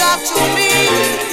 up to me.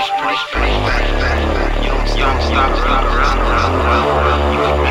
Don't stop, stop, stop stop around, around. You could